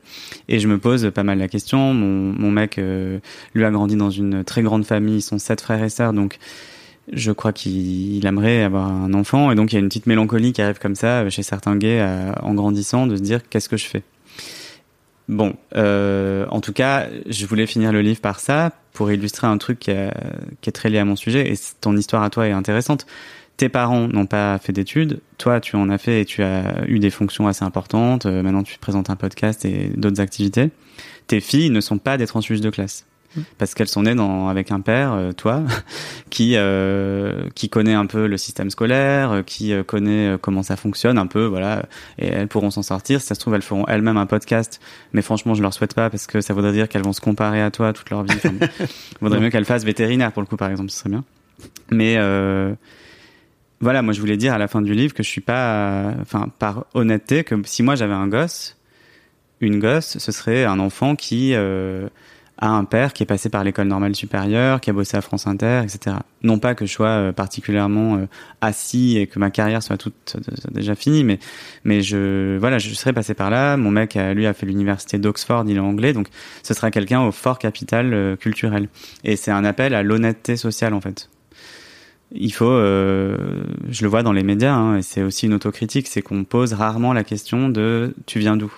Et je me pose pas mal la question. Mon, mon mec, euh, lui, a grandi dans une très grande famille. Ils sont sept frères et sœurs. Donc, je crois qu'il aimerait avoir un enfant et donc il y a une petite mélancolie qui arrive comme ça chez certains gays en grandissant de se dire qu'est-ce que je fais? Bon, euh, en tout cas, je voulais finir le livre par ça pour illustrer un truc qui, est très lié à mon sujet et ton histoire à toi est intéressante. Tes parents n'ont pas fait d'études, toi tu en as fait et tu as eu des fonctions assez importantes. Euh, maintenant tu présentes un podcast et d'autres activités. Tes filles ne sont pas des transfuges de classe parce qu'elles sont nées dans, avec un père, euh, toi, [laughs] qui euh, qui connaît un peu le système scolaire, euh, qui connaît comment ça fonctionne un peu, voilà, et elles pourront s'en sortir. Si ça se trouve, elles feront elles-mêmes un podcast, mais franchement, je leur souhaite pas parce que ça voudrait dire qu'elles vont se comparer à toi toute leur vie. Enfin, il [laughs] vaudrait mieux qu'elles fassent vétérinaire pour le coup, par exemple, ce serait bien. Mais voilà, moi, je voulais dire à la fin du livre que je suis pas, enfin, par honnêteté, que si moi j'avais un gosse, une gosse, ce serait un enfant qui à un père qui est passé par l'école normale supérieure, qui a bossé à France Inter, etc. Non pas que je sois euh, particulièrement euh, assis et que ma carrière soit toute euh, déjà finie, mais mais je voilà, je serais passé par là. Mon mec, lui, a fait l'université d'Oxford, il est anglais, donc ce sera quelqu'un au fort capital culturel. Et c'est un appel à l'honnêteté sociale en fait. Il faut, je le vois dans les médias, hein, et c'est aussi une autocritique, c'est qu'on pose rarement la question de tu viens d'où?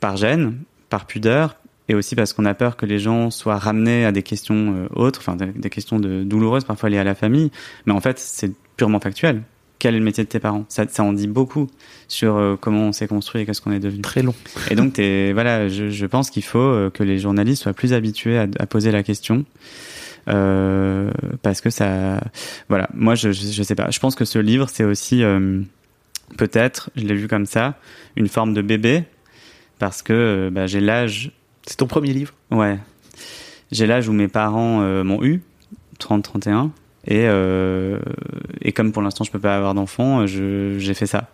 Par gêne, par pudeur, et aussi parce qu'on a peur que les gens soient ramenés à des questions euh, autres, enfin des questions de, douloureuses parfois liées à la famille. Mais en fait, c'est purement factuel. Quel est le métier de tes parents? Ça, ça en dit beaucoup sur euh, comment on s'est construit et qu'est-ce qu'on est devenu. Très long. Et donc, es, [laughs] voilà, je, je, pense qu'il faut euh, que les journalistes soient plus habitués à, à poser la question. Euh, parce que ça, voilà, moi je, je, je, sais pas. Je pense que ce livre c'est aussi peut-être, je l'ai vu comme ça, une forme de bébé parce que bah, j'ai l'âge c'est ton premier livre Ouais. J'ai l'âge où mes parents euh, m'ont eu, 30-31. Et, euh, et comme pour l'instant je peux pas avoir d'enfant, j'ai fait ça.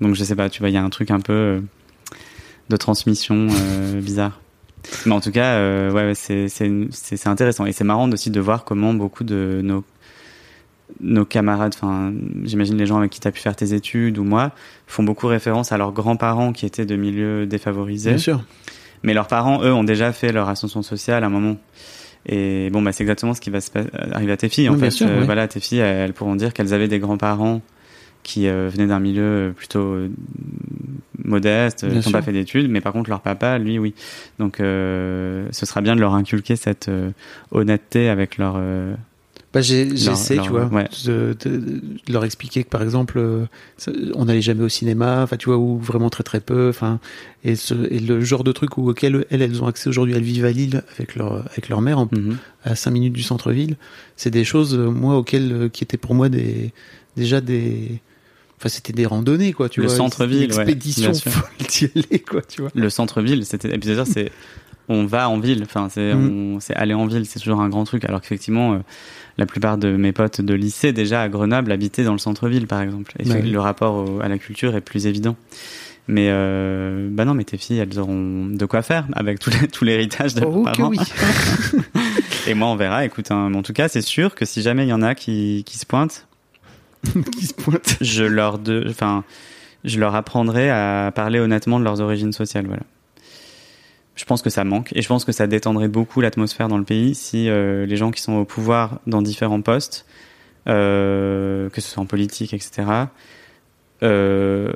Donc je sais pas, tu vois, il y a un truc un peu euh, de transmission [laughs] bizarre. Mais en tout cas, ouais, c'est intéressant. Et c'est marrant aussi de voir comment beaucoup de nos, nos camarades, enfin, j'imagine les gens avec qui tu as pu faire tes études ou moi, font beaucoup référence à leurs grands-parents qui étaient de milieux défavorisés. Bien sûr. Mais leurs parents, eux, ont déjà fait leur ascension sociale à un moment. Et bon, bah, c'est exactement ce qui va se arriver à tes filles. En fait, sûr, euh, voilà, tes filles, elles pourront dire qu'elles avaient des grands-parents qui euh, venaient d'un milieu plutôt euh, modeste, qui n'ont pas fait d'études, mais par contre leur papa, lui, oui. Donc, ce sera bien de leur inculquer cette honnêteté avec leur bah, j'essaie, tu vois, de, de, leur expliquer que par exemple, euh, on n'allait jamais au cinéma, enfin, tu vois, ou vraiment très très peu, enfin, et, et, le genre de truc auquel elles, elles ont accès aujourd'hui, elles vivent à Lille avec leur avec leur mère, mhm. à 5 minutes du centre-ville. C'est des choses, euh, moi, auxquelles euh, qui étaient pour moi des déjà des Enfin, c'était des randonnées, quoi, tu le vois. Le centre-ville, expédition ouais, [laughs] quoi, tu vois. Le centre-ville, c'était, et puis c'est, on va en ville, enfin, c'est, mm. c'est aller en ville, c'est toujours un grand truc, alors qu'effectivement, la plupart de mes potes de lycée déjà à Grenoble habitaient dans le centre-ville par exemple. Et le rapport à la culture est plus évident. Mais euh, bah non, mais tes filles, elles auront de quoi faire avec tout l'héritage de oh, leurs parents. Oui. [laughs] Et moi, on verra. Écoute, hein, en tout cas, c'est sûr que si jamais il y en a qui, qui se pointent, [laughs] qui se pointent, je leur de, enfin, je leur apprendrai à parler honnêtement de leurs origines sociales. Voilà je pense que ça manque et je pense que ça détendrait beaucoup l'atmosphère dans le pays si euh, les gens qui sont au pouvoir dans différents postes, euh, que ce soit en politique, etc., euh,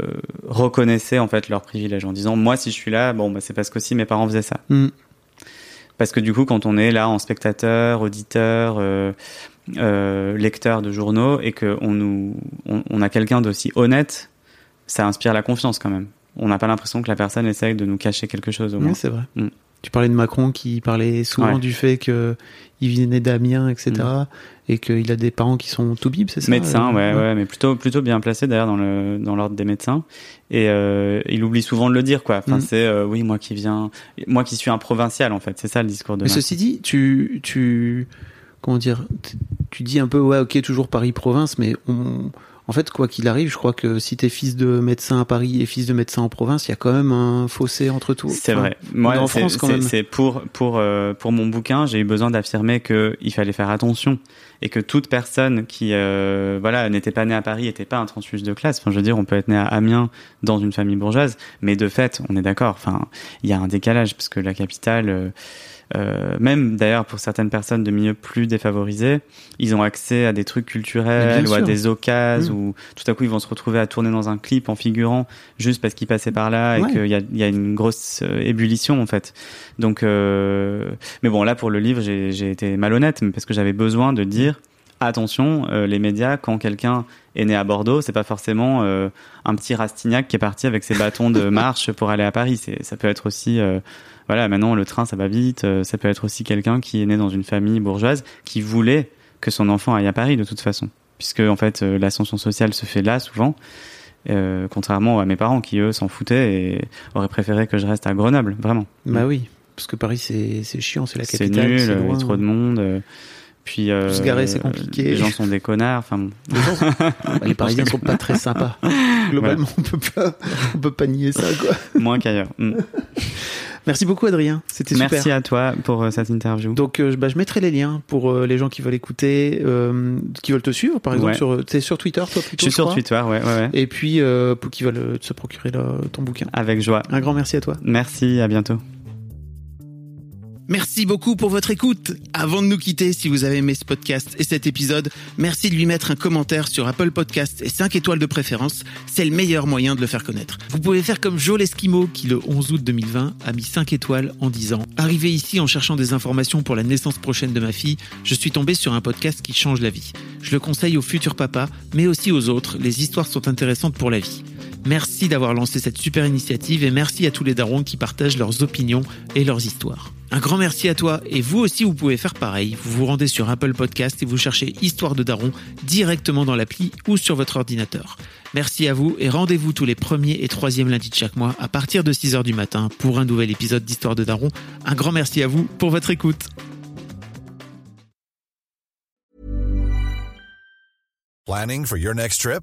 reconnaissaient en fait leurs privilèges en disant moi si je suis là, bon bah, c'est parce qu'aussi mes parents faisaient ça. Mm. Parce que du coup, quand on est là en spectateur, auditeur, lecteur de journaux et qu'on nous, on, on a quelqu'un d'aussi honnête, ça inspire la confiance quand même on n'a pas l'impression que la personne essaye de nous cacher quelque chose au moins. Oui, c'est vrai. Mm. tu parlais de Macron qui parlait souvent Ouais. du fait que il venait d'Amiens, etc. Mm. Et qu'il a des parents qui sont tout bib, c'est ça Médecin, euh, ouais, ouais, mais plutôt, plutôt bien placé d'ailleurs dans le dans l'ordre des médecins. Et euh, il oublie souvent de le dire, quoi. Enfin, Mm. c'est euh, oui, moi qui viens, moi qui suis un provincial, en fait. C'est ça le discours de. Mais Macron. ceci dit, tu, tu, comment dire, tu dis un peu, ouais, ok, toujours Paris-Province, mais on, en fait, quoi qu'il arrive, je crois que si t'es fils de médecin à Paris et fils de médecin en province, il y a quand même un fossé entre tout. C'est Enfin, vrai. Moi, en France quand même. C'est pour pour euh, pour mon bouquin, j'ai eu besoin d'affirmer que il fallait faire attention et que toute personne qui euh, voilà n'était pas née à Paris n'était pas un transfuge de classe. Enfin, je veux dire, on peut être né à Amiens dans une famille bourgeoise, mais de fait, on est d'accord. Enfin, il y a un décalage parce que la capitale. euh, euh, même d'ailleurs pour certaines personnes de milieux plus défavorisés, ils ont accès à des trucs culturels ou à des occasions Mm. où tout à coup ils vont se retrouver à tourner dans un clip en figurant juste parce qu'ils passaient par là Ouais. et qu'il y a, y a une grosse euh, ébullition en fait. Donc, euh, mais bon là pour le livre j'ai été malhonnête mais parce que j'avais besoin de dire attention euh, les médias quand quelqu'un est né à Bordeaux c'est pas forcément euh, un petit Rastignac qui est parti avec ses bâtons de [laughs] marche pour aller à Paris. C'est ça peut être aussi euh, voilà maintenant le train ça va vite. euh, ça peut être aussi quelqu'un qui est né dans une famille bourgeoise qui voulait que son enfant aille à Paris de toute façon puisque en fait euh, l'ascension sociale se fait là souvent. Euh, contrairement à mes parents qui eux s'en foutaient et auraient préféré que je reste à Grenoble, vraiment. Bah oui, parce que Paris, c'est, c'est chiant, c'est la c'est capitale. nul, c'est euh, il y a trop de monde. puis euh, se garer, c'est compliqué. Les gens sont des connards. Enfin, bon. Bah, [laughs] les Parisiens sont pas très sympas. Globalement, on peut pas, on peut pas nier ça, quoi. moins qu'ailleurs. Mm. Merci beaucoup, Adrien. C'était super. Merci à toi pour euh, cette interview. Donc, euh, bah, je mettrai les liens pour euh, les gens qui veulent écouter, qui veulent te suivre, par exemple. Ouais. Sur, t'es sur Twitter, toi, je plutôt suis sur crois Twitter, ouais, ouais, ouais. Et puis, pour qui veulent se procurer là, ton bouquin. Avec joie. Un grand merci à toi. Merci, à bientôt. Merci beaucoup pour votre écoute. Avant de nous quitter, si vous avez aimé ce podcast et cet épisode, merci de lui mettre un commentaire sur Apple Podcast et 5 étoiles de préférence. C'est le meilleur moyen de le faire connaître. Vous pouvez faire comme Joel Esquimau qui, le 11 août 2020, a mis 5 étoiles en disant Arrivé ici en cherchant des informations pour la naissance prochaine de ma fille, je suis tombé sur un podcast qui change la vie. Je le conseille aux futurs papas, mais aussi aux autres. Les histoires sont intéressantes pour la vie. Merci d'avoir lancé cette super initiative et merci à tous les darons qui partagent leurs opinions et leurs histoires. Un grand merci à toi et vous aussi vous pouvez faire pareil. Vous vous rendez sur Apple Podcast et vous cherchez Histoire de Daron directement dans l'appli ou sur votre ordinateur. Merci à vous et rendez-vous tous les premiers et troisièmes lundis de chaque mois à partir de 6h du matin pour un nouvel épisode d'Histoire de Daron. Un grand merci à vous pour votre écoute. Planning for your next trip?